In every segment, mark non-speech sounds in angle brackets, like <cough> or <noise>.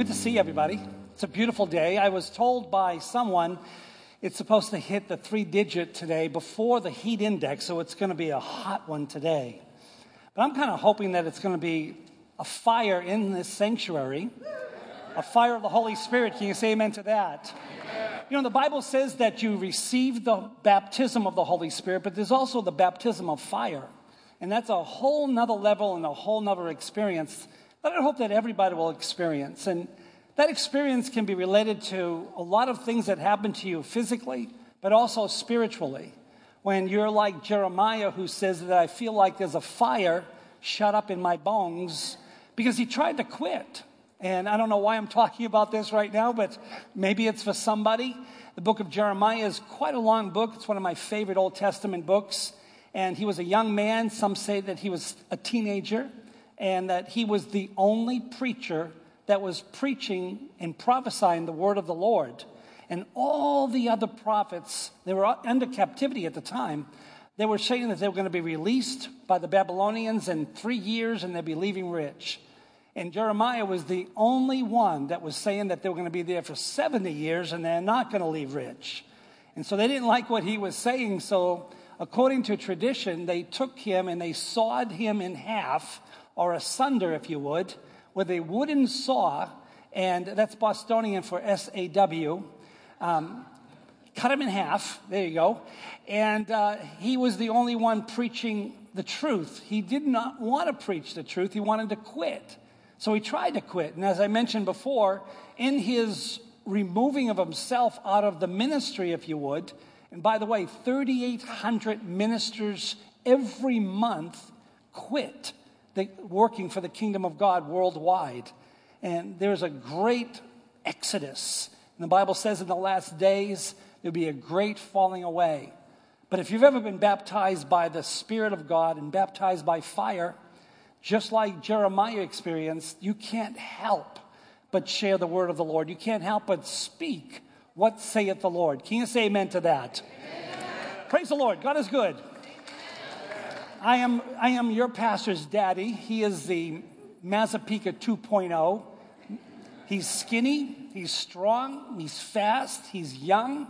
Good to see everybody. It's a beautiful day. I was told by someone it's supposed to hit the three digit today before the heat index, so it's going to be a hot one today. But I'm kind of hoping that it's going to be a fire in this sanctuary, a fire of the Holy Spirit. Can you say amen to that? You know, the Bible says that you receive the baptism of the Holy Spirit, but there's also the baptism of fire. And that's a whole nother level and a whole nother experience that I hope that everybody will experience. And that experience can be related to a lot of things that happen to you physically, but also spiritually. When you're like Jeremiah, who says that I feel like there's a fire shut up in my bones because he tried to quit. And I don't know why I'm talking about this right now, but maybe it's for somebody. The book of Jeremiah is quite a long book. It's one of my favorite Old Testament books. And he was a young man. Some say that he was a teenager and that he was the only preacher that was preaching and prophesying the word of the Lord. And all the other prophets, they were under captivity at the time, they were saying that they were going to be released by the Babylonians in three years and they'd be leaving rich. And Jeremiah was the only one that was saying that they were going to be there for 70 years and they're not going to leave rich. And so they didn't like what he was saying. So, according to tradition, they took him and they sawed him in half or asunder, if you would, with a wooden saw, and that's Bostonian for S A W. Um, cut him in half. There you go. And uh, he was the only one preaching the truth. He did not want to preach the truth, he wanted to quit. So he tried to quit. And as I mentioned before, in his removing of himself out of the ministry, if you would, and by the way, 3,800 ministers every month quit the, working for the kingdom of God worldwide. And there's a great exodus. And the Bible says in the last days, there'll be a great falling away. But if you've ever been baptized by the Spirit of God and baptized by fire, just like Jeremiah experienced, you can't help but share the word of the Lord. You can't help but speak what saith the Lord. Can you say amen to that? Amen. Praise the Lord. God is good. I am, I am your pastor's daddy. He is the Mazzapica 2.0. He's skinny, he's strong, he's fast, he's young,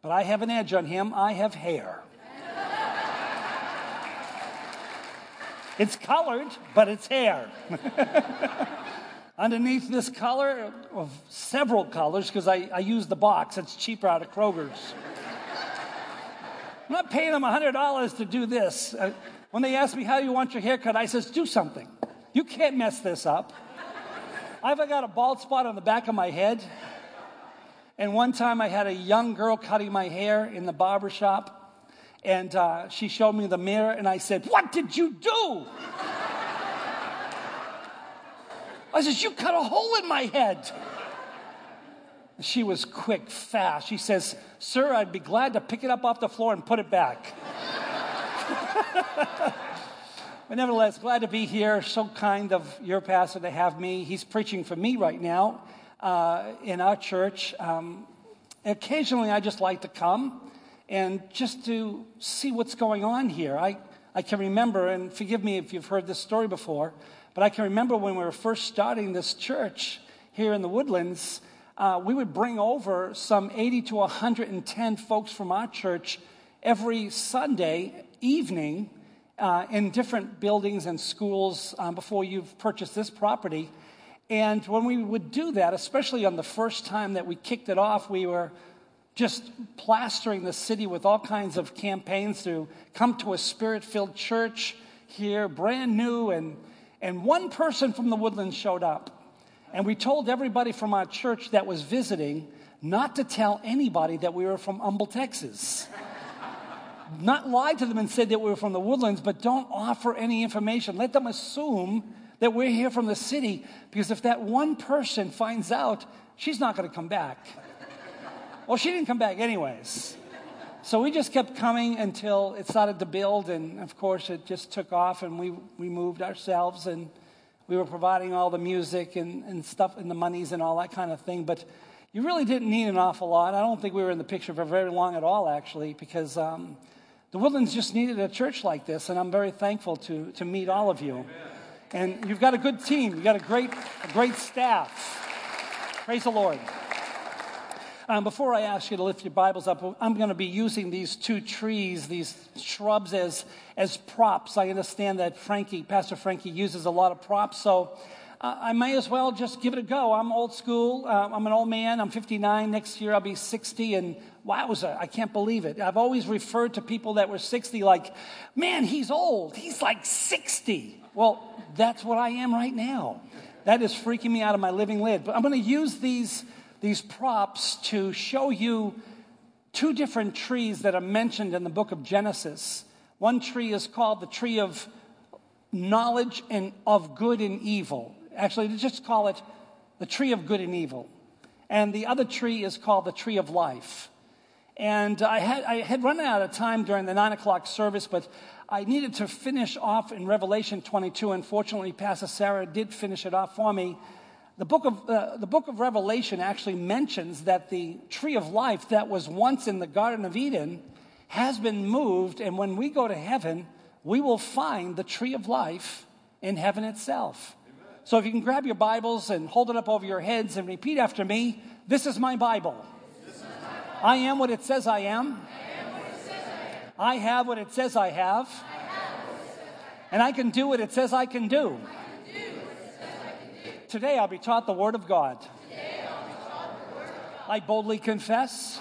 but I have an edge on him. I have hair. it's colored, but it's hair. <laughs> Underneath this color, of several colors, because I, I use the box, it's cheaper out of Kroger's. I'm not paying them $100 to do this. Uh, When they ask me, How you want your haircut? I says, Do something. You can't mess this up. I've got a bald spot on the back of my head. And one time I had a young girl cutting my hair in the barber shop, and uh, she showed me the mirror, and I said, What did you do? I says, You cut a hole in my head. She was quick, fast. She says, Sir, I'd be glad to pick it up off the floor and put it back. <laughs> but nevertheless, glad to be here. So kind of your pastor to have me. He's preaching for me right now uh, in our church. Um, occasionally, I just like to come and just to see what's going on here. I, I can remember, and forgive me if you've heard this story before, but I can remember when we were first starting this church here in the woodlands, uh, we would bring over some 80 to 110 folks from our church every Sunday evening uh, in different buildings and schools um, before you've purchased this property. And when we would do that, especially on the first time that we kicked it off, we were just plastering the city with all kinds of campaigns to come to a spirit filled church here, brand new. And, and one person from the woodlands showed up. And we told everybody from our church that was visiting not to tell anybody that we were from Humble, Texas <laughs> not lie to them and say that we were from the woodlands, but don't offer any information. Let them assume that we're here from the city, because if that one person finds out, she's not going to come back. well, she didn't come back anyways. So we just kept coming until it started to build, and of course, it just took off, and we, we moved ourselves, and we were providing all the music and, and stuff, and the monies and all that kind of thing. But you really didn't need an awful lot. I don't think we were in the picture for very long at all, actually, because um, the Woodlands just needed a church like this, and I'm very thankful to, to meet all of you. And you've got a good team, you've got a great, a great staff. Praise the Lord. Um, before I ask you to lift your Bibles up, I'm going to be using these two trees, these shrubs, as, as props. I understand that Frankie, Pastor Frankie, uses a lot of props, so I may as well just give it a go. I'm old school. Uh, I'm an old man. I'm 59. Next year I'll be 60. And wowza, I can't believe it. I've always referred to people that were 60 like, man, he's old. He's like 60. Well, that's what I am right now. That is freaking me out of my living lid. But I'm going to use these, these props to show you two different trees that are mentioned in the book of Genesis. One tree is called the tree of knowledge and of good and evil. Actually, just call it the tree of good and evil. And the other tree is called the tree of life. And I had, I had run out of time during the nine o'clock service, but I needed to finish off in Revelation 22. Unfortunately, Pastor Sarah did finish it off for me. The book, of, uh, the book of Revelation actually mentions that the tree of life that was once in the Garden of Eden has been moved, and when we go to heaven, we will find the tree of life in heaven itself. So if you can grab your Bibles and hold it up over your heads and repeat after me This is my Bible. I am what it says I am. I have what it says I have. And I can do what it says I can do. Today I'll be taught the Word of God. I boldly confess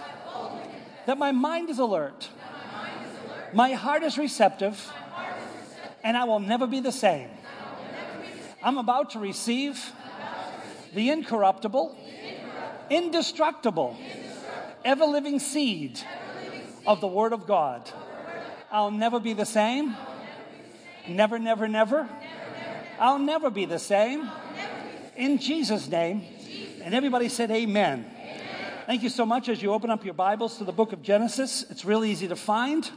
that my mind is alert, my heart is receptive, and I will never be the same. I'm about to receive the incorruptible, indestructible, ever living seed of the Word of God. I'll never be the same. Never, never, never. I'll never be the same. In Jesus' name. And everybody said, Amen. Thank you so much as you open up your Bibles to the book of Genesis. It's really easy to find.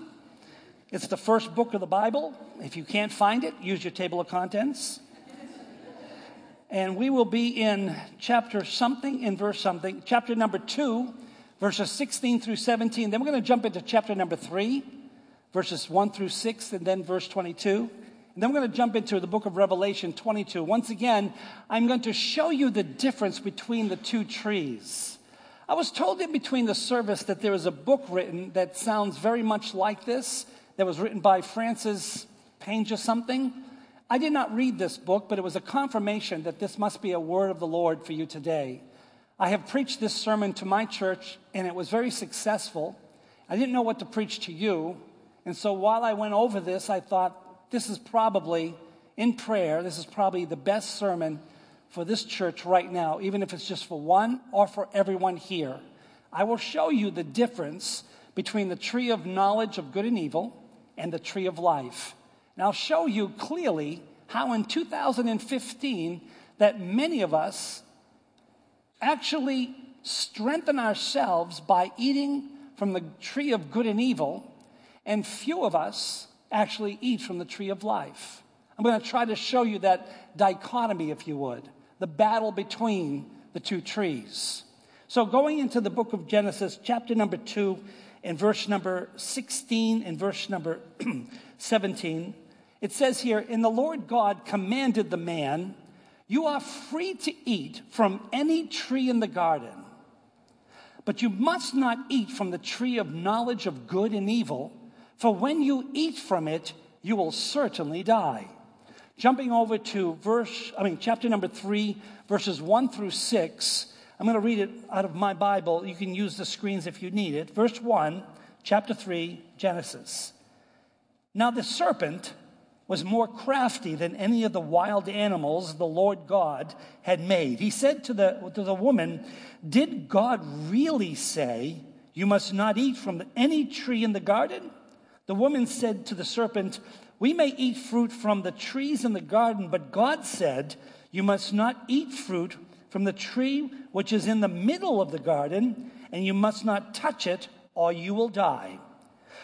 It's the first book of the Bible. If you can't find it, use your table of contents. And we will be in chapter something, in verse something, chapter number two, verses 16 through 17. Then we're going to jump into chapter number three, verses 1 through 6, and then verse 22. And then we're going to jump into the book of Revelation 22. Once again, I'm going to show you the difference between the two trees. I was told in between the service that there is a book written that sounds very much like this, that was written by Francis Penge or something. I did not read this book, but it was a confirmation that this must be a word of the Lord for you today. I have preached this sermon to my church, and it was very successful. I didn't know what to preach to you, and so while I went over this, I thought this is probably, in prayer, this is probably the best sermon for this church right now, even if it's just for one or for everyone here. I will show you the difference between the tree of knowledge of good and evil and the tree of life. And I'll show you clearly how in 2015 that many of us actually strengthen ourselves by eating from the tree of good and evil, and few of us actually eat from the tree of life. I'm going to try to show you that dichotomy, if you would, the battle between the two trees. So, going into the book of Genesis, chapter number 2, and verse number 16 and verse number <clears throat> 17, it says here, And the Lord God commanded the man, You are free to eat from any tree in the garden, but you must not eat from the tree of knowledge of good and evil, for when you eat from it, you will certainly die. Jumping over to verse, I mean, chapter number three, verses one through six. I'm going to read it out of my Bible. You can use the screens if you need it. Verse one, chapter three, Genesis. Now the serpent was more crafty than any of the wild animals the Lord God had made. He said to the, to the woman, Did God really say, You must not eat from any tree in the garden? The woman said to the serpent, We may eat fruit from the trees in the garden, but God said, You must not eat fruit from the tree which is in the middle of the garden, and you must not touch it, or you will die.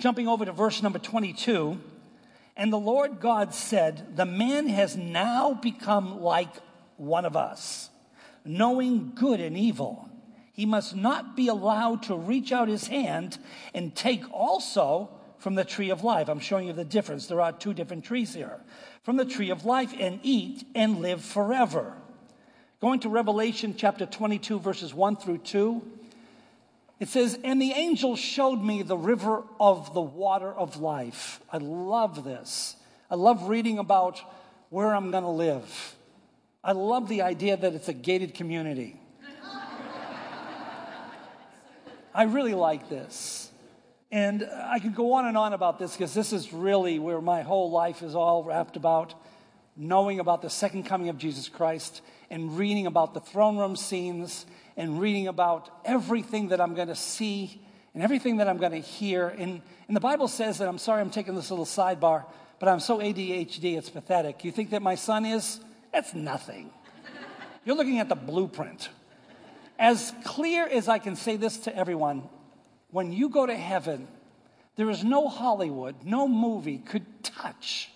Jumping over to verse number 22, and the Lord God said, The man has now become like one of us, knowing good and evil. He must not be allowed to reach out his hand and take also from the tree of life. I'm showing you the difference. There are two different trees here. From the tree of life and eat and live forever. Going to Revelation chapter 22, verses 1 through 2. It says, And the angel showed me the river of the water of life. I love this. I love reading about where I'm going to live. I love the idea that it's a gated community. I really like this. And I could go on and on about this because this is really where my whole life is all wrapped about knowing about the second coming of Jesus Christ and reading about the throne room scenes and reading about everything that I'm going to see and everything that I'm going to hear. And, and the Bible says that I'm sorry I'm taking this little sidebar, but I'm so ADHD, it's pathetic. You think that my son is? That's nothing. You're looking at the blueprint. As clear as I can say this to everyone, when you go to heaven, there is no Hollywood, no movie could touch.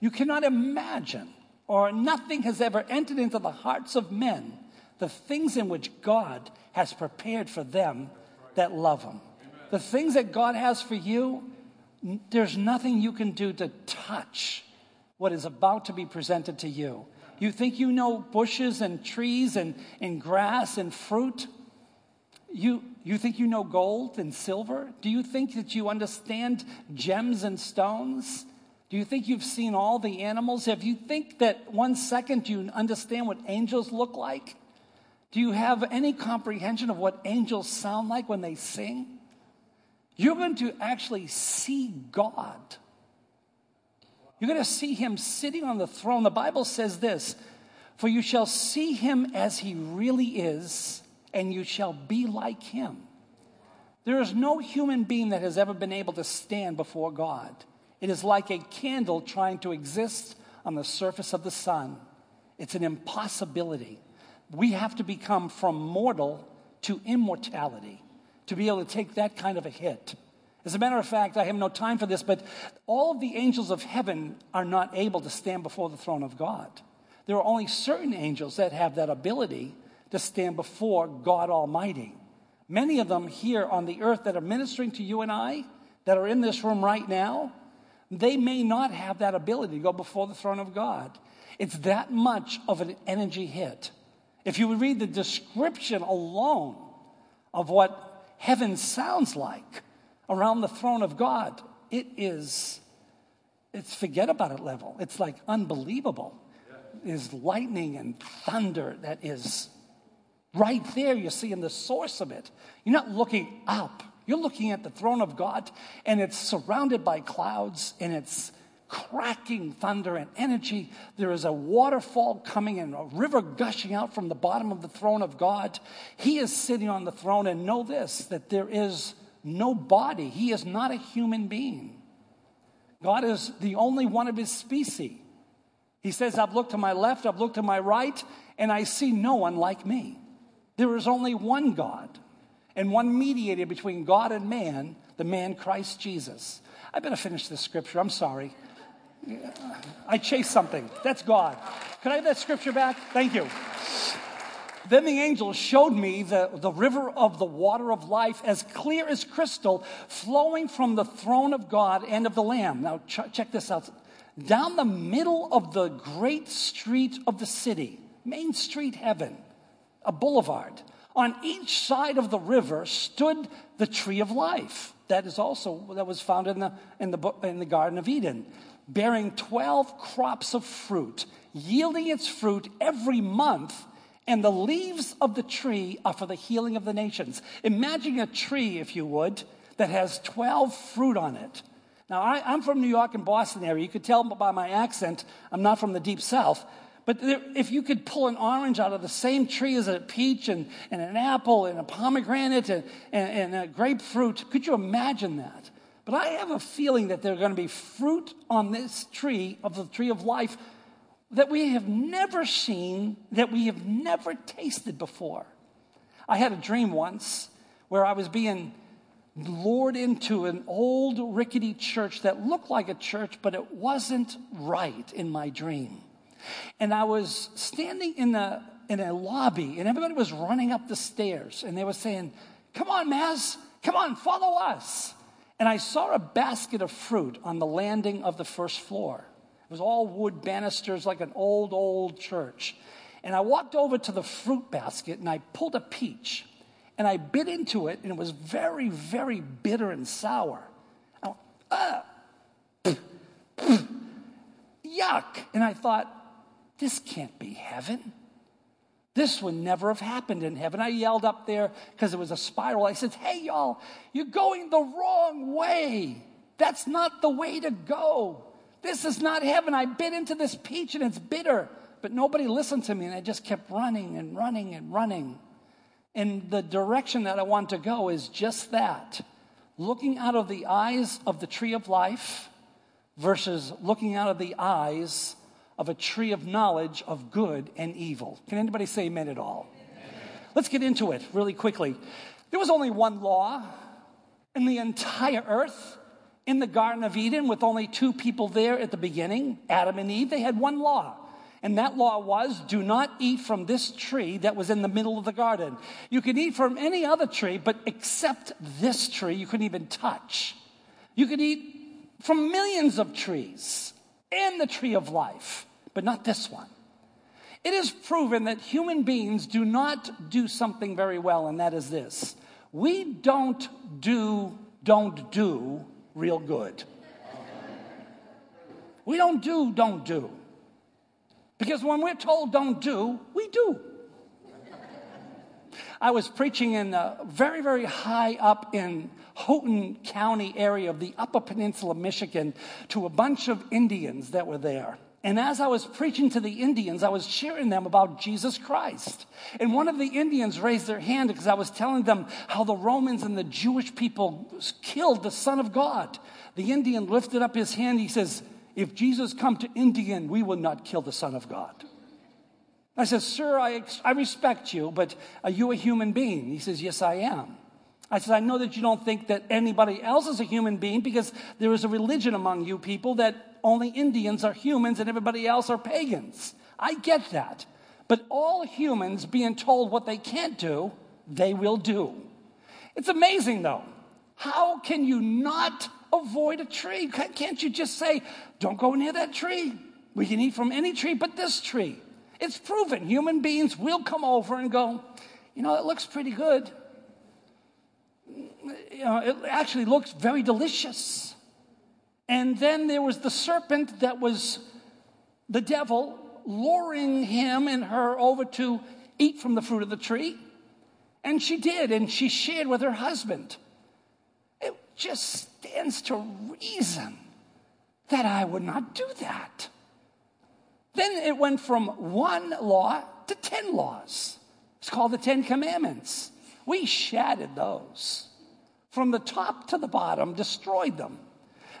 You cannot imagine, or nothing has ever entered into the hearts of men the things in which God has prepared for them that love Him. The things that God has for you, there's nothing you can do to touch what is about to be presented to you. You think you know bushes and trees and, and grass and fruit? You, you think you know gold and silver? Do you think that you understand gems and stones? Do you think you've seen all the animals? Have you think that one second you understand what angels look like? Do you have any comprehension of what angels sound like when they sing? You're going to actually see God. You're going to see him sitting on the throne. The Bible says this For you shall see him as he really is, and you shall be like him. There is no human being that has ever been able to stand before God. It is like a candle trying to exist on the surface of the sun. It's an impossibility we have to become from mortal to immortality to be able to take that kind of a hit. As a matter of fact, I have no time for this, but all of the angels of heaven are not able to stand before the throne of God. There are only certain angels that have that ability to stand before God Almighty. Many of them here on the earth that are ministering to you and I, that are in this room right now, they may not have that ability to go before the throne of God. It's that much of an energy hit. If you would read the description alone of what heaven sounds like around the throne of God, it is, it's forget about it level. It's like unbelievable. Yeah. Is lightning and thunder that is right there. You're seeing the source of it. You're not looking up. You're looking at the throne of God, and it's surrounded by clouds, and it's cracking thunder and energy. There is a waterfall coming and a river gushing out from the bottom of the throne of God. He is sitting on the throne, and know this that there is no body. He is not a human being. God is the only one of his species. He says, I've looked to my left, I've looked to my right, and I see no one like me. There is only one God and one mediator between God and man, the man Christ Jesus. I better finish this scripture. I'm sorry. I chase something. That's God. Can I have that scripture back? Thank you. Then the angel showed me the, the river of the water of life as clear as crystal, flowing from the throne of God and of the Lamb. Now, ch- check this out. Down the middle of the great street of the city, Main Street Heaven, a boulevard, on each side of the river stood the tree of life. That is also that was found in the, in the, in the Garden of Eden bearing 12 crops of fruit, yielding its fruit every month, and the leaves of the tree are for the healing of the nations. Imagine a tree, if you would, that has 12 fruit on it. Now, I, am from New York and Boston area. You could tell by my accent, I'm not from the deep south. But there, if you could pull an orange out of the same tree as a peach and, and an apple and a pomegranate and, and, and a grapefruit, could you imagine that? But I have a feeling that there are going to be fruit on this tree of the tree of life that we have never seen, that we have never tasted before. I had a dream once where I was being lured into an old rickety church that looked like a church, but it wasn't right in my dream. And I was standing in, the, in a lobby, and everybody was running up the stairs, and they were saying, Come on, Maz, come on, follow us. And I saw a basket of fruit on the landing of the first floor. It was all wood banisters, like an old, old church. And I walked over to the fruit basket and I pulled a peach and I bit into it and it was very, very bitter and sour. I went, uh, <laughs> yuck. And I thought, this can't be heaven. This would never have happened in heaven. I yelled up there because it was a spiral. I said, Hey, y'all, you're going the wrong way. That's not the way to go. This is not heaven. I bit into this peach and it's bitter. But nobody listened to me, and I just kept running and running and running. And the direction that I want to go is just that looking out of the eyes of the tree of life versus looking out of the eyes of a tree of knowledge of good and evil. Can anybody say amen at all? Let's get into it really quickly. There was only one law in the entire earth in the Garden of Eden with only two people there at the beginning, Adam and Eve. They had one law. And that law was do not eat from this tree that was in the middle of the garden. You could eat from any other tree, but except this tree, you couldn't even touch. You could eat from millions of trees and the tree of life, but not this one. It is proven that human beings do not do something very well, and that is this we don't do, don't do real good. We don't do, don't do. Because when we're told don't do, we do. I was preaching in uh, very, very high up in Houghton County area of the Upper Peninsula Michigan to a bunch of Indians that were there. And as I was preaching to the Indians, I was sharing them about Jesus Christ. And one of the Indians raised their hand because I was telling them how the Romans and the Jewish people killed the Son of God. The Indian lifted up his hand. He says, if Jesus come to Indian, we will not kill the Son of God. I said, Sir, I, I respect you, but are you a human being? He says, Yes, I am. I said, I know that you don't think that anybody else is a human being because there is a religion among you people that only Indians are humans and everybody else are pagans. I get that. But all humans being told what they can't do, they will do. It's amazing though. How can you not avoid a tree? Can't you just say, don't go near that tree? We can eat from any tree but this tree. It's proven human beings will come over and go, you know, it looks pretty good. You know, it actually looks very delicious. And then there was the serpent that was the devil luring him and her over to eat from the fruit of the tree. And she did, and she shared with her husband It just stands to reason that I would not do that. Then it went from one law to 10 laws. It's called the Ten Commandments. We shattered those from the top to the bottom, destroyed them.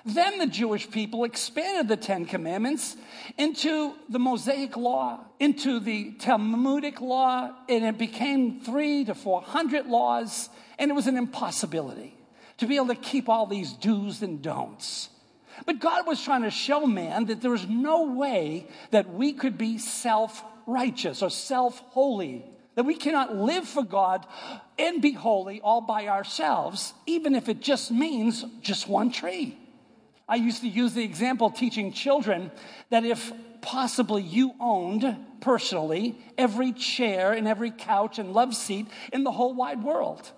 Then the Jewish people expanded the Ten Commandments into the Mosaic Law, into the Talmudic Law, and it became three to four hundred laws, and it was an impossibility to be able to keep all these do's and don'ts. But God was trying to show man that there was no way that we could be self righteous or self holy, that we cannot live for God and be holy all by ourselves, even if it just means just one tree. I used to use the example teaching children that if possibly you owned personally every chair and every couch and love seat in the whole wide world.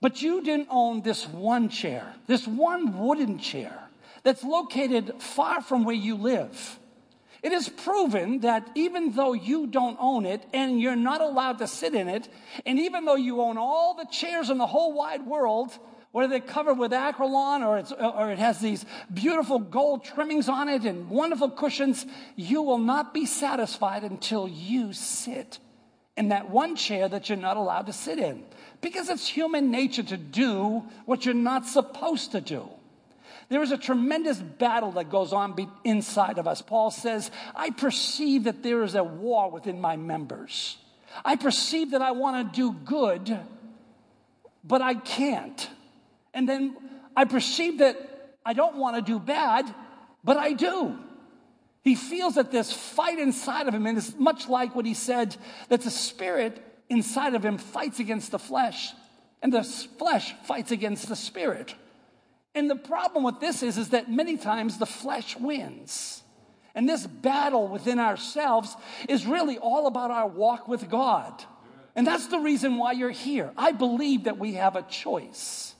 But you didn't own this one chair, this one wooden chair that's located far from where you live. It is proven that even though you don't own it and you're not allowed to sit in it, and even though you own all the chairs in the whole wide world, whether they're covered with acrylon or, or it has these beautiful gold trimmings on it and wonderful cushions, you will not be satisfied until you sit in that one chair that you're not allowed to sit in because it's human nature to do what you're not supposed to do. There is a tremendous battle that goes on inside of us. Paul says, I perceive that there is a war within my members. I perceive that I want to do good, but I can't. And then I perceive that I don't want to do bad, but I do. He feels that this fight inside of him, and it's much like what he said that the spirit inside of him fights against the flesh, and the flesh fights against the spirit. And the problem with this is, is that many times the flesh wins. And this battle within ourselves is really all about our walk with God. And that's the reason why you're here. I believe that we have a choice.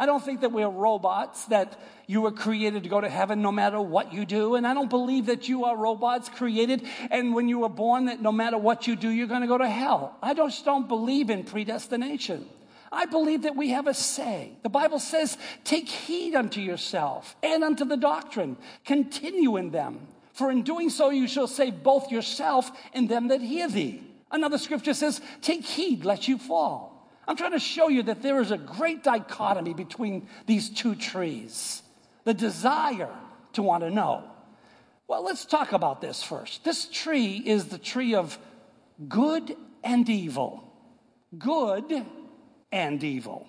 I don't think that we're robots, that you were created to go to heaven no matter what you do. And I don't believe that you are robots created and when you were born that no matter what you do, you're going to go to hell. I just don't believe in predestination. I believe that we have a say. The Bible says, take heed unto yourself and unto the doctrine. Continue in them. For in doing so, you shall save both yourself and them that hear thee. Another scripture says, take heed lest you fall. I'm trying to show you that there is a great dichotomy between these two trees the desire to want to know. Well, let's talk about this first. This tree is the tree of good and evil. Good and evil.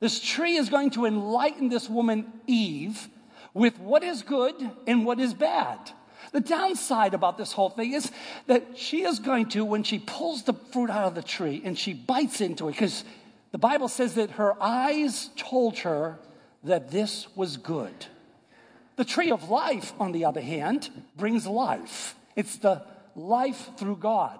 This tree is going to enlighten this woman, Eve, with what is good and what is bad. The downside about this whole thing is that she is going to, when she pulls the fruit out of the tree and she bites into it, because the Bible says that her eyes told her that this was good. The tree of life, on the other hand, brings life. It's the life through God.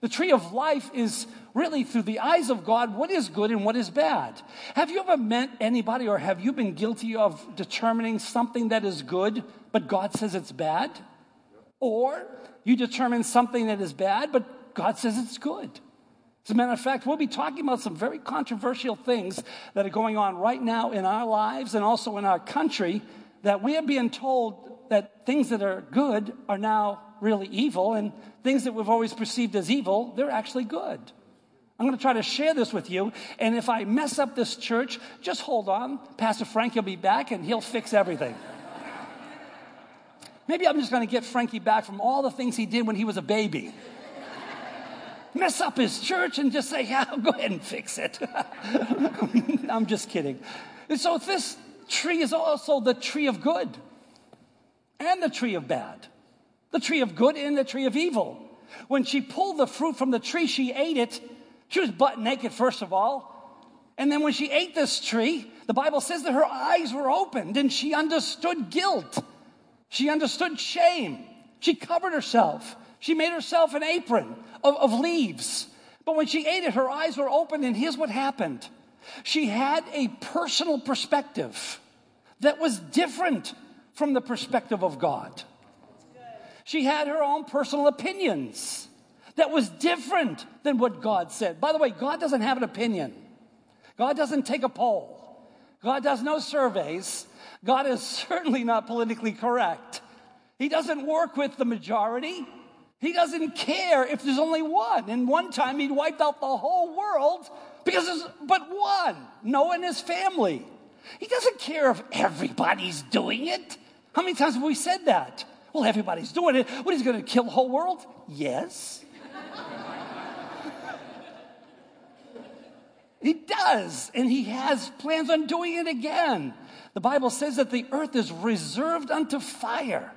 The tree of life is really through the eyes of God what is good and what is bad. Have you ever met anybody or have you been guilty of determining something that is good, but God says it's bad? Or you determine something that is bad, but God says it's good. As a matter of fact, we'll be talking about some very controversial things that are going on right now in our lives and also in our country that we are being told that things that are good are now really evil and things that we've always perceived as evil, they're actually good. I'm going to try to share this with you. And if I mess up this church, just hold on. Pastor Frank, he'll be back and he'll fix everything. Maybe I'm just going to get Frankie back from all the things he did when he was a baby mess up his church and just say, <laughs> yeah, go ahead and fix it. <laughs> I'm just kidding. And so this tree is also the tree of good and the tree of bad, the tree of good and the tree of evil. When she pulled the fruit from the tree, she ate it. She was butt naked, first of all. And then when she ate this tree, the Bible says that her eyes were opened and she understood guilt. She understood shame. She covered herself. She made herself an apron of, of leaves. But when she ate it, her eyes were open, and here's what happened she had a personal perspective that was different from the perspective of God. She had her own personal opinions that was different than what God said. By the way, God doesn't have an opinion, God doesn't take a poll, God does no surveys. God is certainly not politically correct. He doesn't work with the majority. He doesn't care if there's only one. And one time he wiped out the whole world because there's but one Noah and his family. He doesn't care if everybody's doing it. How many times have we said that? Well, everybody's doing it. What, he's going to kill the whole world? Yes. He does, and he has plans on doing it again. The Bible says that the earth is reserved unto fire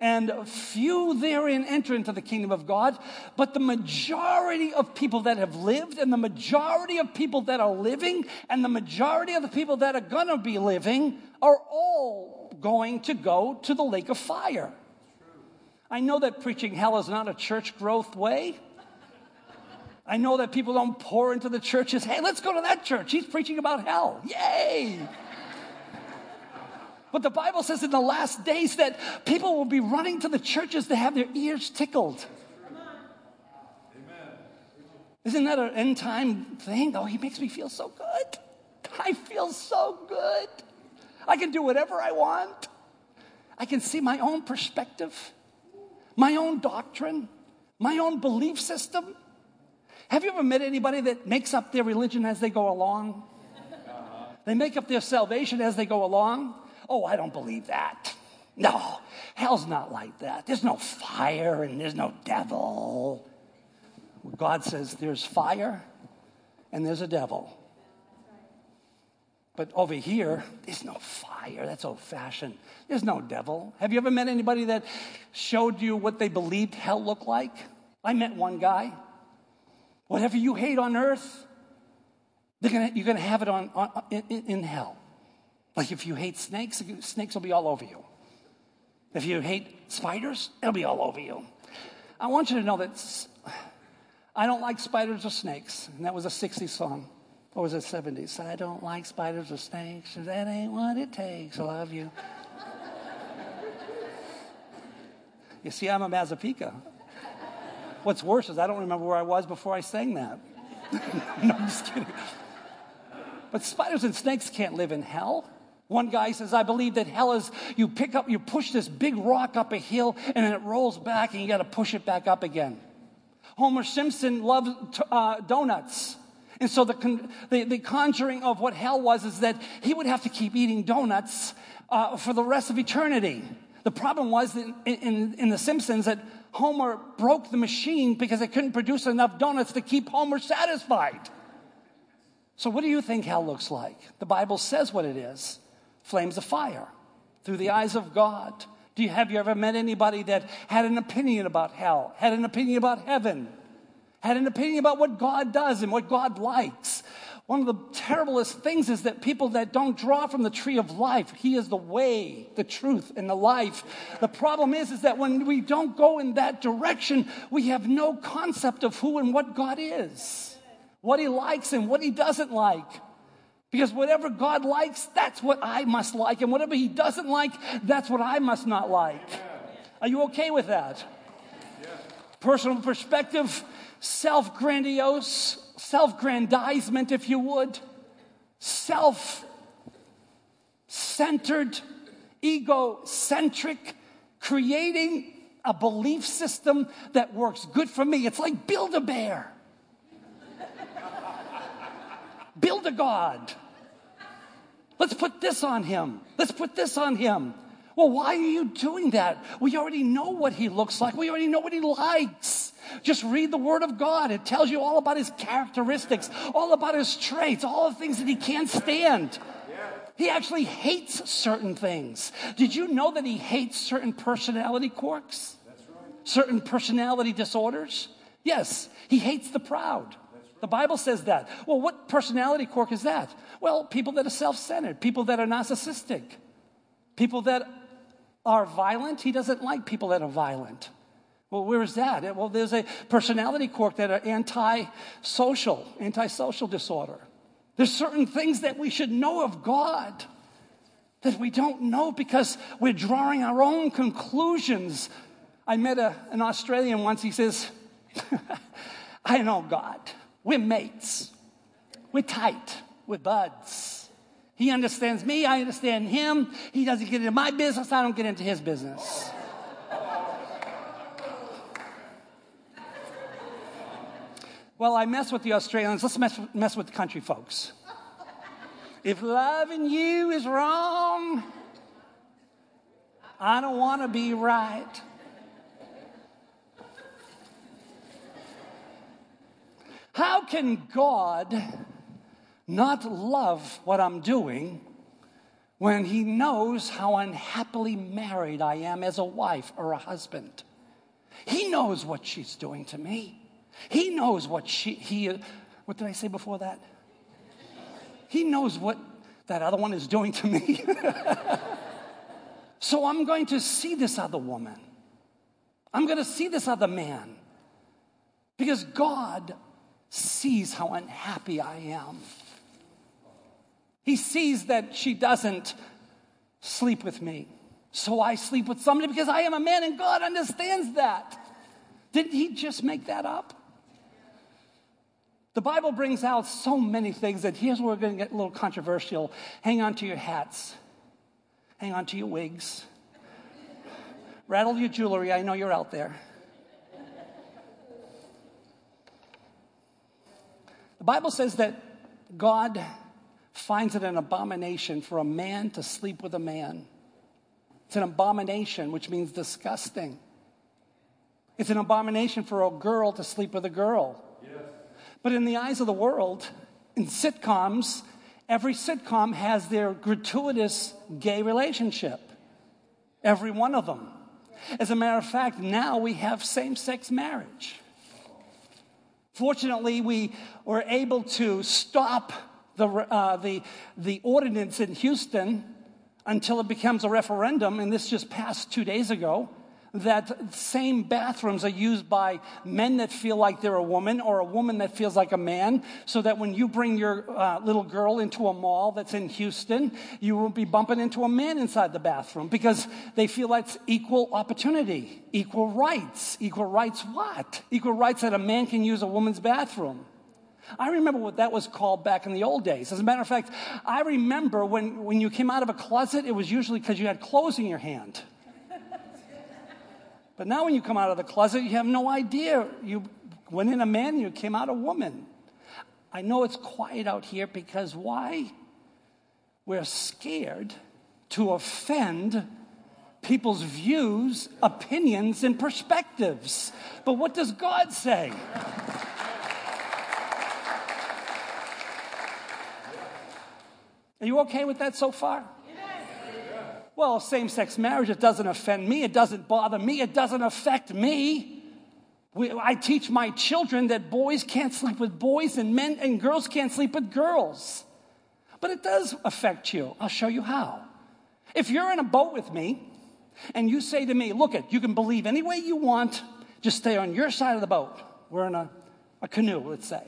and few therein enter into the kingdom of God. But the majority of people that have lived, and the majority of people that are living, and the majority of the people that are going to be living are all going to go to the lake of fire. I know that preaching hell is not a church growth way. I know that people don't pour into the churches, hey, let's go to that church. He's preaching about hell. Yay! But the Bible says in the last days that people will be running to the churches to have their ears tickled. Amen. Isn't that an end time thing? Oh, he makes me feel so good. I feel so good. I can do whatever I want. I can see my own perspective, my own doctrine, my own belief system. Have you ever met anybody that makes up their religion as they go along? Uh-huh. They make up their salvation as they go along. Oh, I don't believe that. No, hell's not like that. There's no fire and there's no devil. God says there's fire and there's a devil. But over here, there's no fire. That's old fashioned. There's no devil. Have you ever met anybody that showed you what they believed hell looked like? I met one guy. Whatever you hate on earth, gonna, you're going to have it on, on in, in hell. Like if you hate snakes, snakes will be all over you. If you hate spiders, it'll be all over you. I want you to know that I don't like spiders or snakes. And that was a 60s song. Or was it 70s? I don't like spiders or snakes. That ain't what it takes. I love you. <laughs> you see, I'm a Mazzapica. What's worse is I don't remember where I was before I sang that. <laughs> no, I'm just kidding. But spiders and snakes can't live in hell. One guy says, I believe that hell is you pick up, you push this big rock up a hill, and then it rolls back, and you got to push it back up again. Homer Simpson loved uh, donuts. And so the, con- the, the, conjuring of what hell was is that he would have to keep eating donuts uh, for the rest of eternity. The problem was in, in, in, The Simpsons that Homer broke the machine because it couldn't produce enough donuts to keep Homer satisfied. So, what do you think hell looks like? The Bible says what it is flames of fire through the eyes of God. Do you, have you ever met anybody that had an opinion about hell, had an opinion about heaven? had an opinion about what God does and what God likes. One of the terriblest things is that people that don't draw from the tree of life, He is the way, the truth, and the life. The problem is, is that when we don't go in that direction, we have no concept of who and what God is, what He likes and what He doesn't like. Because whatever God likes, that's what I must like. And whatever He doesn't like, that's what I must not like. Are you okay with that? Personal perspective, self grandiose, self grandizement, if you would, self centered, egocentric, creating a belief system that works good for me. It's like build a bear, <laughs> build a God. Let's put this on him. Let's put this on him. Well, why are you doing that? We already know what he looks like. We already know what he likes. Just read the Word of God. It tells you all about his characteristics, all about his traits, all the things that he can't stand. He actually hates certain things. Did you know that he hates certain personality quirks? Certain personality disorders? Yes, he hates the proud. The Bible says that. Well, what personality quirk is that? Well, people that are self centered, people that are narcissistic, people that are violent. He doesn't like people that are violent. Well, where is that? Eh, well, there's a personality quirk that are anti-social, anti-social disorder. There's certain things that we should know of God that we don't know because we're drawing our own conclusions. I met a, an Australian once. He says, <laughs> I know God. We're mates. We're tight. We're buds. He understands me. I understand him. He doesn't get into my business. I don't get into his business. Well, I mess with the Australians. Let's mess, mess with the country folks. If loving you is wrong, I don't want to be right. How can God not love what I'm doing when He knows how unhappily married I am as a wife or a husband? He knows what she's doing to me. He knows what she, he, what did I say before that? He knows what that other one is doing to me. <laughs> so I'm going to see this other woman. I'm going to see this other man. Because God sees how unhappy I am. He sees that she doesn't sleep with me. So I sleep with somebody because I am a man and God understands that. Did he just make that up? The Bible brings out so many things that here's where we're going to get a little controversial. Hang on to your hats, hang on to your wigs, rattle your jewelry. I know you're out there. The Bible says that God finds it an abomination for a man to sleep with a man. It's an abomination, which means disgusting. It's an abomination for a girl to sleep with a girl. But in the eyes of the world, in sitcoms, every sitcom has their gratuitous gay relationship. Every one of them. As a matter of fact, now we have same sex marriage. Fortunately, we were able to stop the, uh, the, the ordinance in Houston until it becomes a referendum, and this just passed two days ago that same bathrooms are used by men that feel like they're a woman or a woman that feels like a man, so that when you bring your uh, little girl into a mall that's in Houston, you won't be bumping into a man inside the bathroom because they feel that's equal opportunity, equal rights. Equal rights what? Equal rights that a man can use a woman's bathroom. I remember what that was called back in the old days. As a matter of fact, I remember when, when you came out of a closet, it was usually because you had clothes in your hand. But now, when you come out of the closet, you have no idea. You went in a man, you came out a woman. I know it's quiet out here because why? We're scared to offend people's views, opinions, and perspectives. But what does God say? Are you okay with that so far? Well, same sex marriage, it doesn't offend me, it doesn't bother me, it doesn't affect me. We, I teach my children that boys can't sleep with boys and men and girls can't sleep with girls. But it does affect you. I'll show you how. If you're in a boat with me and you say to me, Look, it, you can believe any way you want, just stay on your side of the boat. We're in a, a canoe, let's say.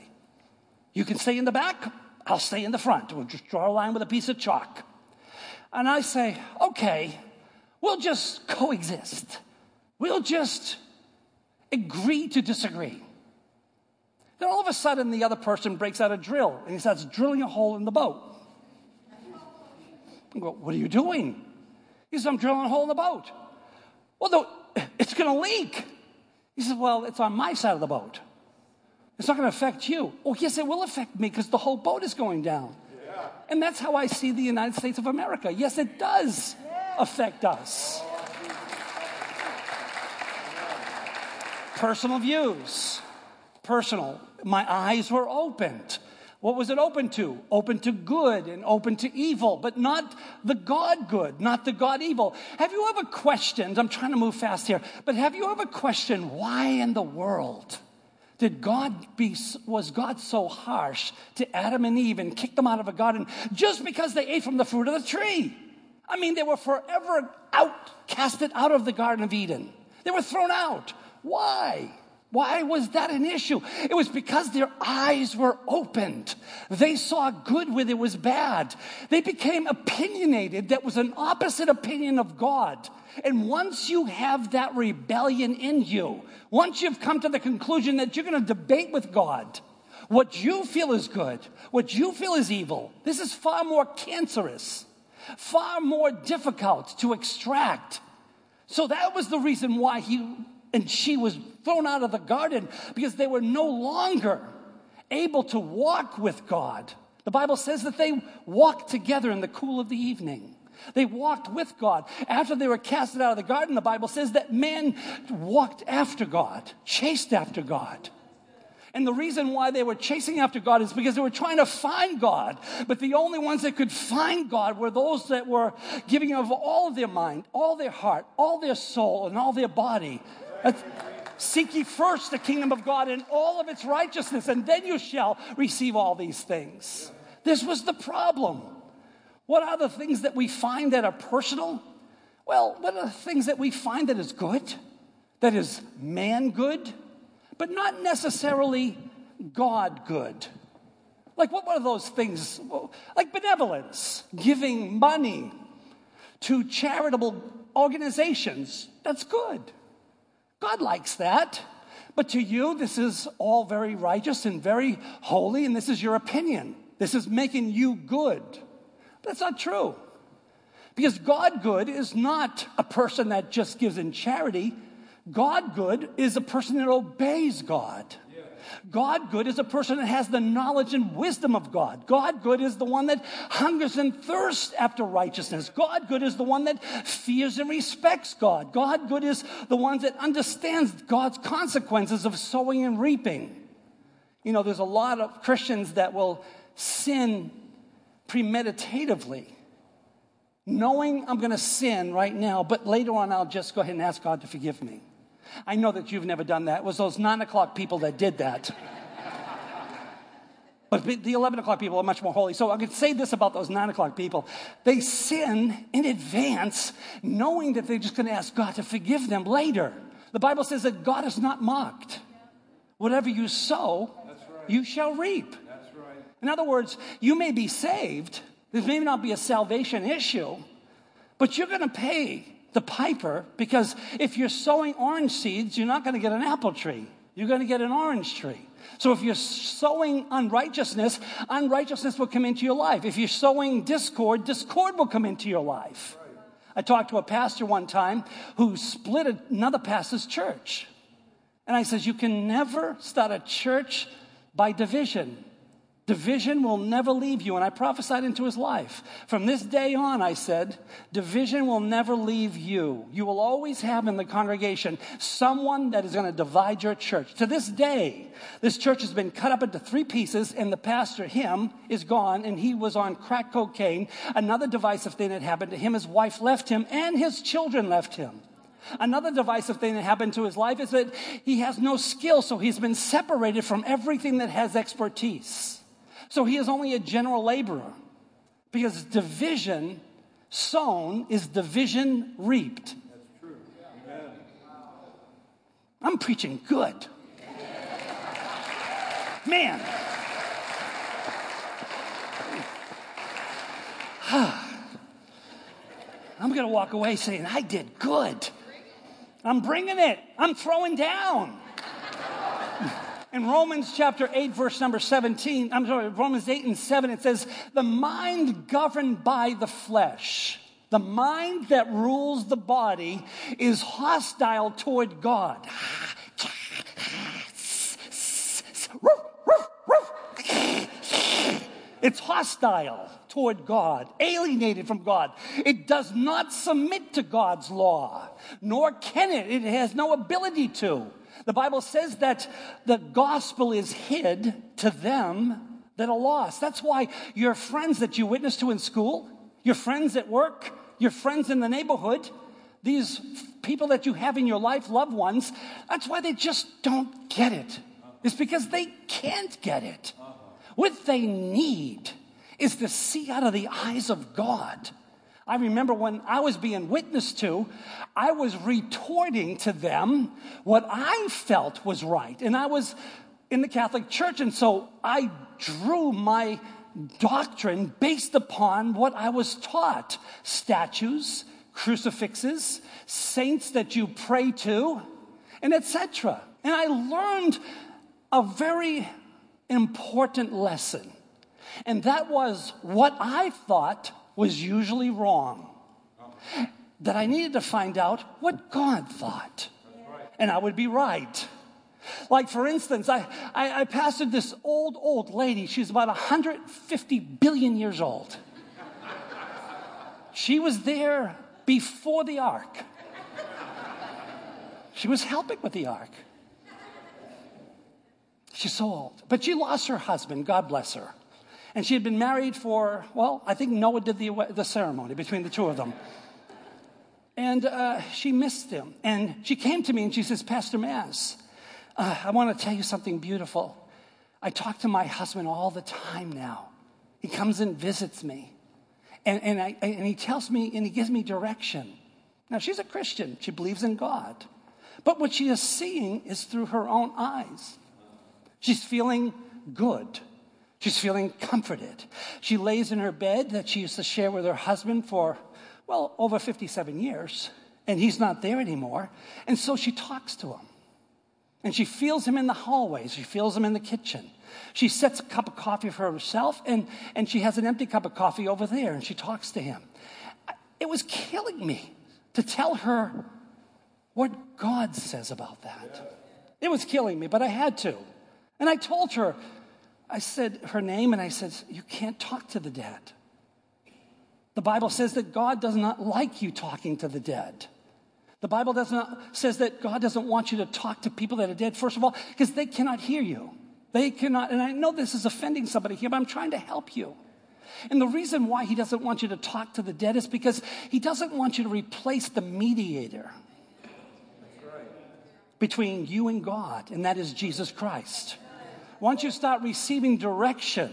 You can stay in the back, I'll stay in the front. We'll just draw a line with a piece of chalk. And I say, okay, we'll just coexist. We'll just agree to disagree. Then all of a sudden, the other person breaks out a drill and he starts drilling a hole in the boat. I go, What are you doing? He says, I'm drilling a hole in the boat. Well, the, <laughs> it's going to leak. He says, Well, it's on my side of the boat. It's not going to affect you. Oh, yes, it will affect me because the whole boat is going down. And that's how I see the United States of America. Yes, it does affect us. Personal views. Personal. My eyes were opened. What was it open to? Open to good and open to evil, but not the God good, not the God evil. Have you ever questioned? I'm trying to move fast here, but have you ever questioned why in the world? Did God be, was God so harsh to Adam and Eve and kicked them out of a garden just because they ate from the fruit of the tree? I mean, they were forever out, casted out of the Garden of Eden. They were thrown out. Why? Why was that an issue? It was because their eyes were opened. They saw good where there was bad. They became opinionated that was an opposite opinion of God. And once you have that rebellion in you, once you've come to the conclusion that you're going to debate with God, what you feel is good, what you feel is evil, this is far more cancerous, far more difficult to extract. So that was the reason why he and she was thrown out of the garden because they were no longer able to walk with God. The Bible says that they walked together in the cool of the evening. They walked with God. After they were casted out of the garden, the Bible says that men walked after God, chased after God. And the reason why they were chasing after God is because they were trying to find God. But the only ones that could find God were those that were giving of all of their mind, all their heart, all their soul, and all their body. That's, Seek ye first the kingdom of God and all of its righteousness, and then you shall receive all these things. This was the problem. What are the things that we find that are personal? Well, what are the things that we find that is good, that is man good, but not necessarily God good? Like, what are those things? Like benevolence, giving money to charitable organizations. That's good. God likes that. But to you, this is all very righteous and very holy, and this is your opinion. This is making you good. That's not true. Because God good is not a person that just gives in charity. God good is a person that obeys God. God good is a person that has the knowledge and wisdom of God. God good is the one that hungers and thirsts after righteousness. God good is the one that fears and respects God. God good is the one that understands God's consequences of sowing and reaping. You know, there's a lot of Christians that will sin premeditatively, knowing I'm going to sin right now, but later on I'll just go ahead and ask God to forgive me. I know that you've never done that. It was those nine o'clock people that did that. But the 11 o'clock people are much more holy. So I can say this about those 9 o'clock people. They sin in advance, knowing that they're just going to ask God to forgive them later. The Bible says that God is not mocked. Whatever you sow, right. you shall reap. Right. In other words, you may be saved. This may not be a salvation issue, but you're going to pay the piper because if you're sowing orange seeds, you're not going to get an apple tree. You're going to get an orange tree. So if you're sowing unrighteousness, unrighteousness will come into your life. If you're sowing discord, discord will come into your life. I talked to a pastor one time who split another pastor's church. And I says, You can never start a church by division. Division will never leave you. And I prophesied into his life. From this day on, I said, division will never leave you. You will always have in the congregation someone that is going to divide your church. To this day, this church has been cut up into three pieces, and the pastor, him, is gone, and he was on crack cocaine. Another divisive thing that happened to him, his wife left him, and his children left him. Another divisive thing that happened to his life is that he has no skill, so he's been separated from everything that has expertise. So he is only a general laborer because division sown is division reaped. That's true. I'm preaching good. Man. <sighs> I'm going to walk away saying, I did good. I'm bringing it. I'm throwing down. In Romans chapter 8, verse number 17, I'm sorry, Romans 8 and 7, it says, The mind governed by the flesh, the mind that rules the body, is hostile toward God. It's hostile toward God, alienated from God. It does not submit to God's law, nor can it. It has no ability to. The Bible says that the gospel is hid to them that are lost. That's why your friends that you witness to in school, your friends at work, your friends in the neighborhood, these people that you have in your life, loved ones, that's why they just don't get it. It's because they can't get it. What they need is to see out of the eyes of God I remember when I was being witnessed to, I was retorting to them what I felt was right. And I was in the Catholic Church, and so I drew my doctrine based upon what I was taught statues, crucifixes, saints that you pray to, and etc. And I learned a very important lesson. And that was what I thought was usually wrong. That I needed to find out what God thought. And I would be right. Like, for instance, I, I, I pastored this old, old lady. She's about 150 billion years old. She was there before the ark. She was helping with the ark. She's so old. But she lost her husband, God bless her. And she had been married for, well, I think Noah did the, the ceremony between the two of them. And uh, she missed him. And she came to me and she says, Pastor Maz, uh, I want to tell you something beautiful. I talk to my husband all the time now. He comes and visits me. And, and, I, and he tells me and he gives me direction. Now, she's a Christian, she believes in God. But what she is seeing is through her own eyes. She's feeling good. She's feeling comforted. She lays in her bed that she used to share with her husband for, well, over 57 years, and he's not there anymore. And so she talks to him. And she feels him in the hallways, she feels him in the kitchen. She sets a cup of coffee for herself, and, and she has an empty cup of coffee over there, and she talks to him. It was killing me to tell her what God says about that. It was killing me, but I had to. And I told her, I said her name, and I said, You can't talk to the dead. The Bible says that God does not like you talking to the dead. The Bible does not, says that God doesn't want you to talk to people that are dead, first of all, because they cannot hear you. They cannot, and I know this is offending somebody here, but I'm trying to help you. And the reason why he doesn't want you to talk to the dead is because he doesn't want you to replace the mediator between you and God, and that is Jesus Christ. Once you start receiving direction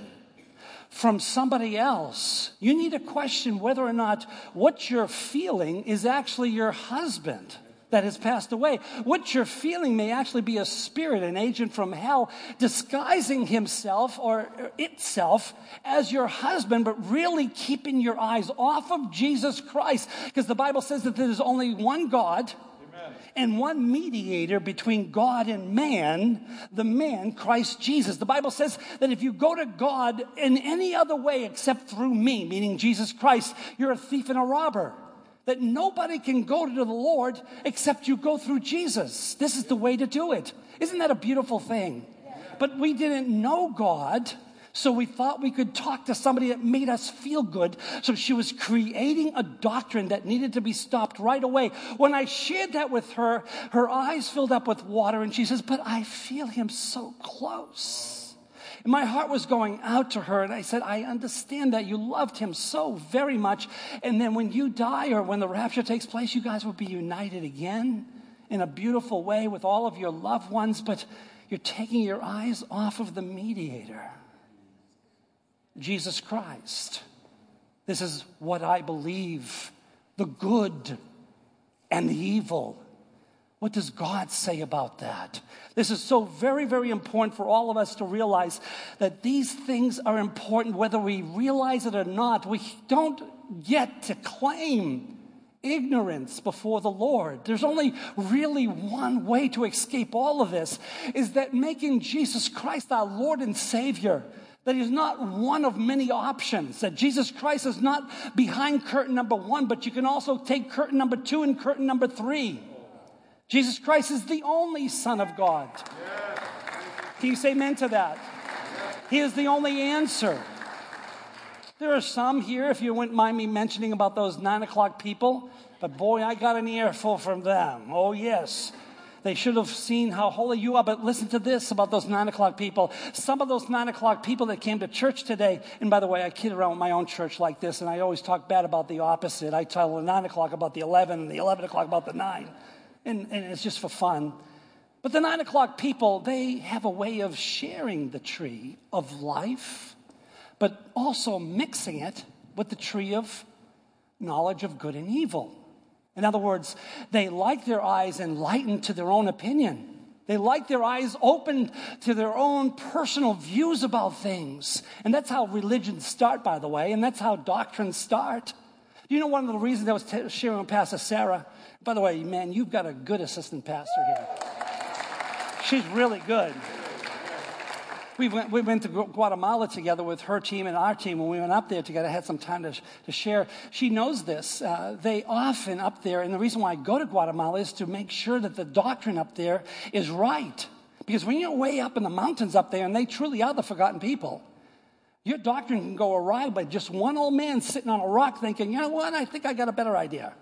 from somebody else, you need to question whether or not what you're feeling is actually your husband that has passed away. What you're feeling may actually be a spirit, an agent from hell, disguising himself or itself as your husband, but really keeping your eyes off of Jesus Christ. Because the Bible says that there's only one God and one mediator between God and man, the man, Christ Jesus. The Bible says that if you go to God in any other way except through me, meaning Jesus Christ, you're a thief and a robber. That nobody can go to the Lord except you go through Jesus. This is the way to do it. Isn't that a beautiful thing? But we didn't know God so we thought we could talk to somebody that made us feel good. So she was creating a doctrine that needed to be stopped right away. When I shared that with her, her eyes filled up with water and she says, But I feel him so close. And my heart was going out to her, and I said, I understand that you loved him so very much. And then when you die or when the rapture takes place, you guys will be united again in a beautiful way with all of your loved ones, but you're taking your eyes off of the mediator. Jesus Christ. This is what I believe the good and the evil. What does God say about that? This is so very, very important for all of us to realize that these things are important whether we realize it or not. We don't get to claim ignorance before the Lord. There's only really one way to escape all of this is that making Jesus Christ our Lord and Savior that he's not one of many options, that Jesus Christ is not behind curtain number one, but you can also take curtain number two and curtain number three. Jesus Christ is the only Son of God. Can you say amen to that? He is the only answer. There are some here, if you wouldn't mind me mentioning about those nine o'clock people, but boy, I got an earful from them. Oh, yes. They should have seen how holy you are. But listen to this about those nine o'clock people. Some of those nine o'clock people that came to church today, and by the way, I kid around with my own church like this, and I always talk bad about the opposite. I tell the nine o'clock about the 11, and the 11 o'clock about the nine. And, and it's just for fun. But the nine o'clock people, they have a way of sharing the tree of life, but also mixing it with the tree of knowledge of good and evil. In other words, they like their eyes enlightened to their own opinion. They like their eyes opened to their own personal views about things. And that's how religions start, by the way, and that's how doctrines start. Do You know, one of the reasons I was t- sharing with Pastor Sarah, by the way, man, you've got a good assistant pastor here. She's really good we went, we went to Guatemala together with her team and our team. When we went up there together, I had some time to, to share. She knows this. Uh, they often up there, and the reason why I go to Guatemala is to make sure that the doctrine up there is right. Because when you're way up in the mountains up there, and they truly are the forgotten people, your doctrine can go awry by just one old man sitting on a rock thinking, you know what, I think I got a better idea.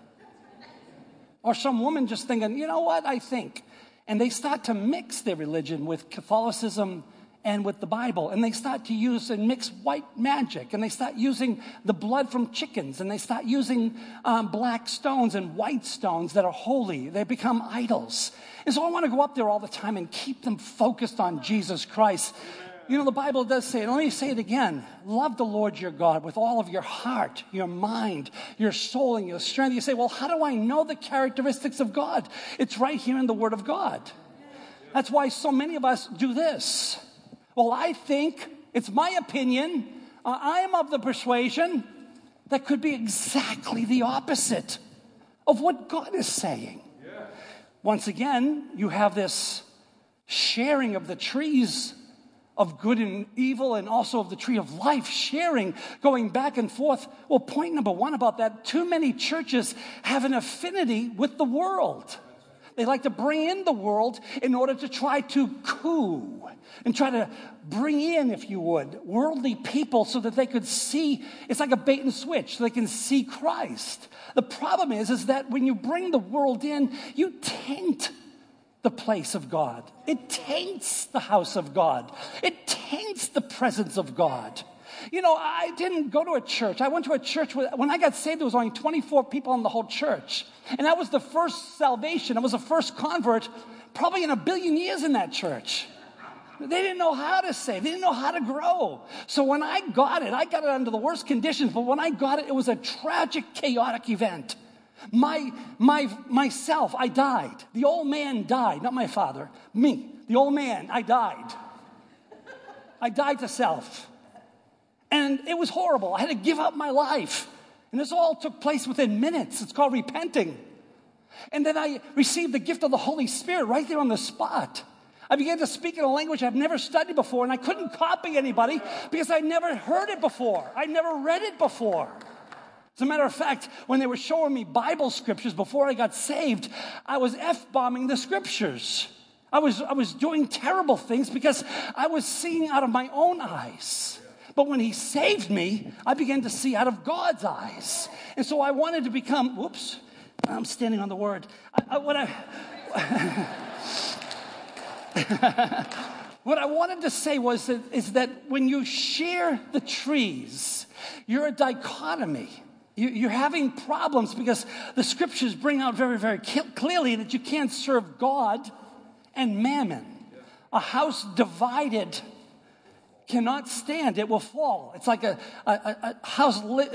Or some woman just thinking, you know what, I think. And they start to mix their religion with Catholicism and with the Bible. And they start to use and mix white magic. And they start using the blood from chickens. And they start using um, black stones and white stones that are holy. They become idols. And so I want to go up there all the time and keep them focused on Jesus Christ. You know, the Bible does say it. Let me say it again. Love the Lord your God with all of your heart, your mind, your soul, and your strength. You say, well, how do I know the characteristics of God? It's right here in the Word of God. That's why so many of us do this. Well, I think, it's my opinion, uh, I am of the persuasion that could be exactly the opposite of what God is saying. Yeah. Once again, you have this sharing of the trees of good and evil and also of the tree of life, sharing, going back and forth. Well, point number one about that too many churches have an affinity with the world. They like to bring in the world in order to try to coo and try to bring in, if you would, worldly people so that they could see. It's like a bait and switch, so they can see Christ. The problem is, is that when you bring the world in, you taint the place of God. It taints the house of God. It taints the presence of God. You know, I didn't go to a church. I went to a church where, when I got saved, there was only 24 people in the whole church. And that was the first salvation. It was the first convert, probably in a billion years in that church. They didn't know how to save. They didn't know how to grow. So when I got it, I got it under the worst conditions, but when I got it, it was a tragic, chaotic event. My, my, myself, I died. The old man died, not my father, me. The old man, I died. I died to self. And it was horrible. I had to give up my life. And this all took place within minutes. It's called repenting. And then I received the gift of the Holy Spirit right there on the spot. I began to speak in a language I've never studied before, and I couldn't copy anybody because I'd never heard it before. I'd never read it before. As a matter of fact, when they were showing me Bible scriptures before I got saved, I was F bombing the scriptures. I was, I was doing terrible things because I was seeing out of my own eyes. But when he saved me, I began to see out of God's eyes. And so I wanted to become, whoops, I'm standing on the word. I, I, what, I, <laughs> what I wanted to say was that, is that when you share the trees, you're a dichotomy. You, are having problems because the scriptures bring out very, very clearly that you can't serve God and mammon. A house divided cannot stand, it will fall. It's like a, a, a house, li-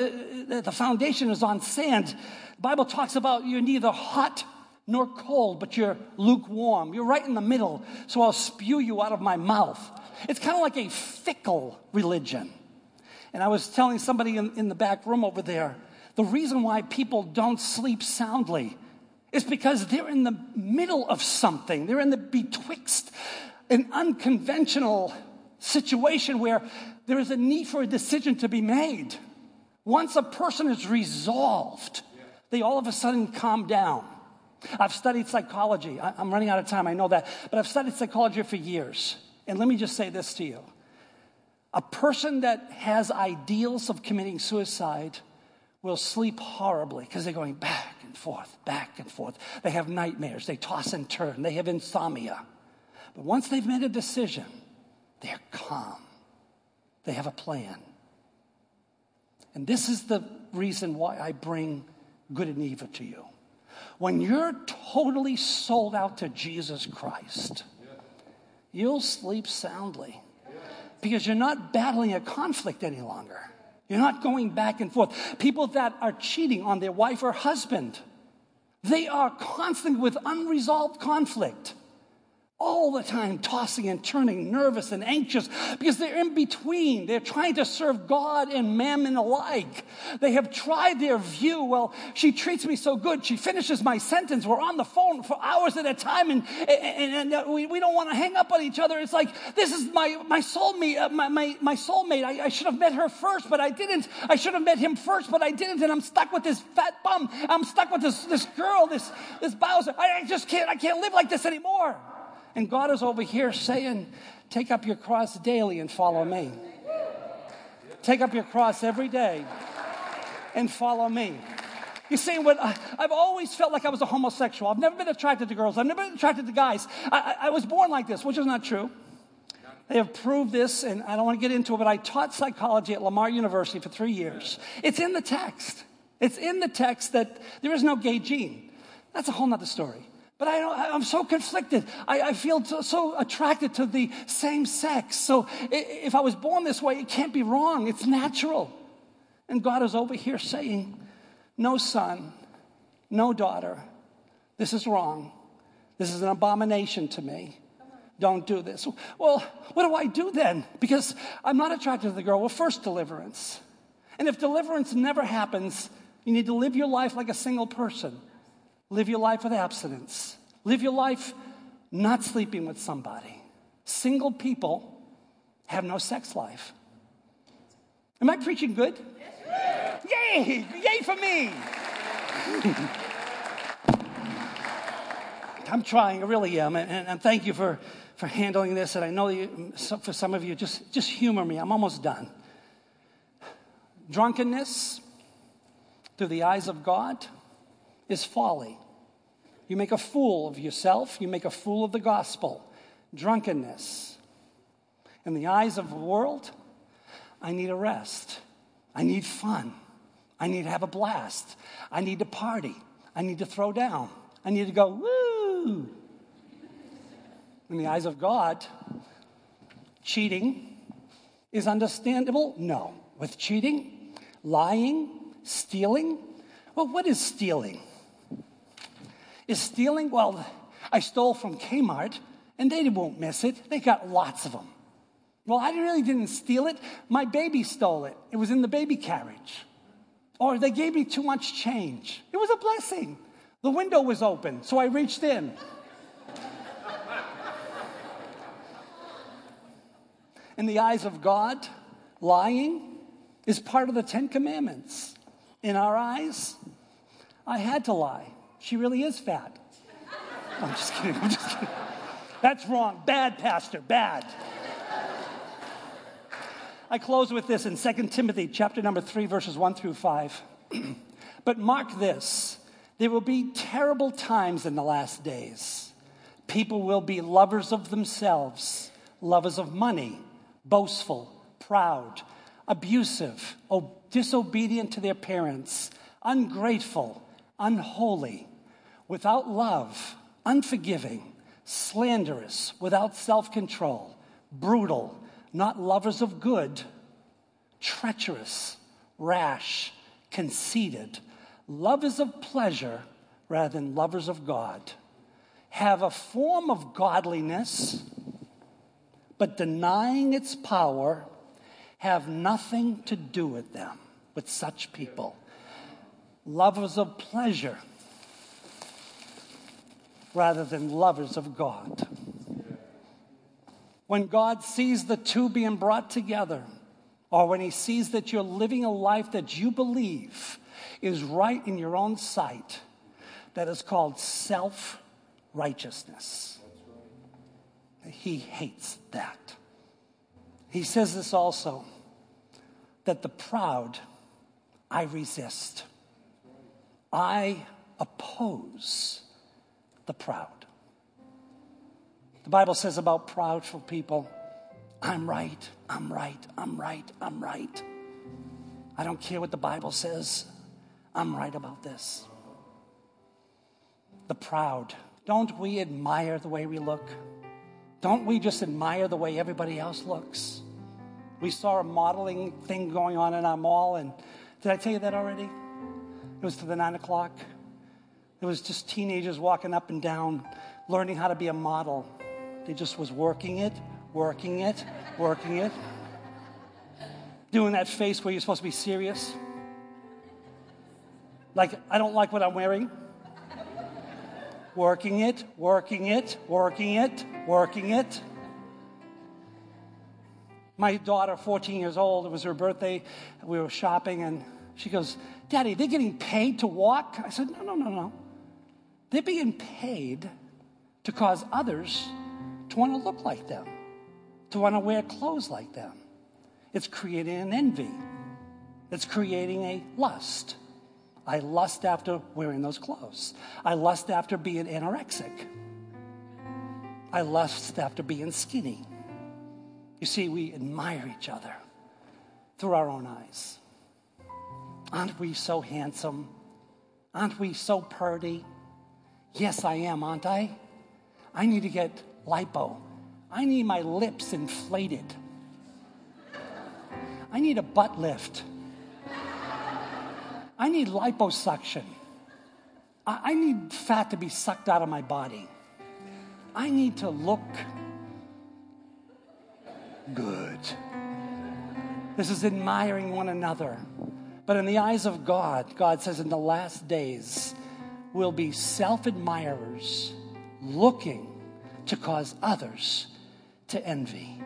uh, uh, the foundation is on sand. The Bible talks about you're neither hot nor cold, but you're lukewarm. You're right in the middle, so I'll spew you out of my mouth. It's kind of like a fickle religion. And I was telling somebody in, in the back room over there the reason why people don't sleep soundly is because they're in the middle of something, they're in the betwixt an unconventional situation where there is a need for a decision to be made. Once a person is resolved, they all of a sudden calm down. I've studied psychology. I'm running out of time, I know that, but I've studied psychology for years. And let me just say this to you a person that has ideals of committing suicide will sleep horribly because they're going back and forth, back and forth. They have nightmares, they toss and turn, they have insomnia. But once they've made a decision, they're calm. They have a plan. And this is the reason why I bring good and evil to you. When you're totally sold out to Jesus Christ, you'll sleep soundly because you're not battling a conflict any longer. You're not going back and forth. People that are cheating on their wife or husband, they are constantly with unresolved conflict all the time tossing and turning, nervous and anxious because they're in between. They're trying to serve God and mammon alike. They have tried their view. Well, she treats me so good. She finishes my sentence. We're on the phone for hours at a time and, and, and we, we don't want to hang up on each other. It's like, this is my, my soulmate, uh, my, my, my soulmate. I, I should have met her first, but I didn't. I should have met him first, but I didn't. And I'm stuck with this fat bum. I'm stuck with this, this girl, this, this Bowser. I, I just can't, I can't live like this anymore. And God is over here saying, Take up your cross daily and follow me. Take up your cross every day and follow me. You see, what I, have always felt like I was a homosexual. I've never been attracted to girls. I've never been attracted to guys. I, I, I was born like this, which is not true. They have proved this, and I don't want to get into it, but I taught psychology at Lamar University for three years. It's in the text. It's in the text that there is no gay gene. That's a whole nother story. But I am so conflicted. I, I feel so, so, attracted to the same sex. So if I was born this way, it can't be wrong. It's natural. And God is over here saying, No son, no daughter. This is wrong. This is an abomination to me. Don't do this. Well, what do I do then? Because I'm not attracted to the girl. Well, first, deliverance. And if deliverance never happens, you need to live your life like a single person. Live your life with abstinence. Live your life not sleeping with somebody. Single people have no sex life. Am I preaching good? Yes. Yay! Yay for me! <laughs> I'm trying, I really am. And, and, thank you for, for handling this. And I know you, for some of you, just, just humor me. I'm almost done. Drunkenness, through the eyes of God, is folly. You make a fool of yourself, you make a fool of the gospel. Drunkenness. In the eyes of the world, I need a rest. I need fun. I need to have a blast. I need to party. I need to throw down. I need to go, woo. In the eyes of God, cheating is understandable? No. With cheating, lying, stealing, well, what is stealing? Is stealing, well, I stole from Kmart and they won't miss it. They got lots of them. Well, I really didn't steal it. My baby stole it. It was in the baby carriage. Or they gave me too much change. It was a blessing. The window was open, so I reached in. in the eyes of God, lying is part of the Ten Commandments. In our eyes, I had to lie. She really is fat. I'm just kidding. I'm just kidding. That's wrong. Bad, Pastor. Bad. I close with this in 2 Timothy chapter number 3 verses 1 through 5. <clears throat> but mark this, there will be terrible times in the last days. People will be lovers of themselves, lovers of money, boastful, proud, abusive, disobedient to their parents, ungrateful, unholy, without love, unforgiving, slanderous, without self-control, brutal, not lovers of good, treacherous, rash, conceited, lovers of pleasure rather than lovers of God, have a form of godliness, but denying its power, have nothing to do with them, with such people. Lovers of pleasure rather than lovers of God when God sees the two being brought together, or when He sees that you're living a life that you believe is right in your own sight, that is called self righteousness. He hates that. He says this also that the proud I resist, I oppose the proud. The Bible says about proudful people, I'm right, I'm right, I'm right, I'm right. I don't care what the Bible says, I'm right about this. The proud, don't we admire the way we look? Don't we just admire the way everybody else looks? We saw a modeling thing going on in our mall, and did I tell you that already? It was to the nine o'clock. It was just teenagers walking up and down, learning how to be a model. They just was working it, working it, working it. Doing that face where you're supposed to be serious. Like, I don't like what I'm wearing. Working it, working it, working it, working it. My daughter, 14 years old, it was her birthday. We were shopping, and she goes, Daddy, they're getting paid to walk? I said, No, no, no, no. They're being paid to cause others to want to look like them, to want to wear clothes like them. It's creating an envy, it's creating a lust. I lust after wearing those clothes. I lust after being anorexic. I lust after being skinny. You see, we admire each other through our own eyes. Aren't we so handsome? Aren't we so purty? Yes, I am, aren't I? I need to get lipo. I need my lips inflated. I need a butt lift. I need liposuction. I, need fat to be sucked out of my body. I need to look good. This is admiring one another. But in the eyes of God, God says in the last days, we'll be self admirers looking to cause others to envy.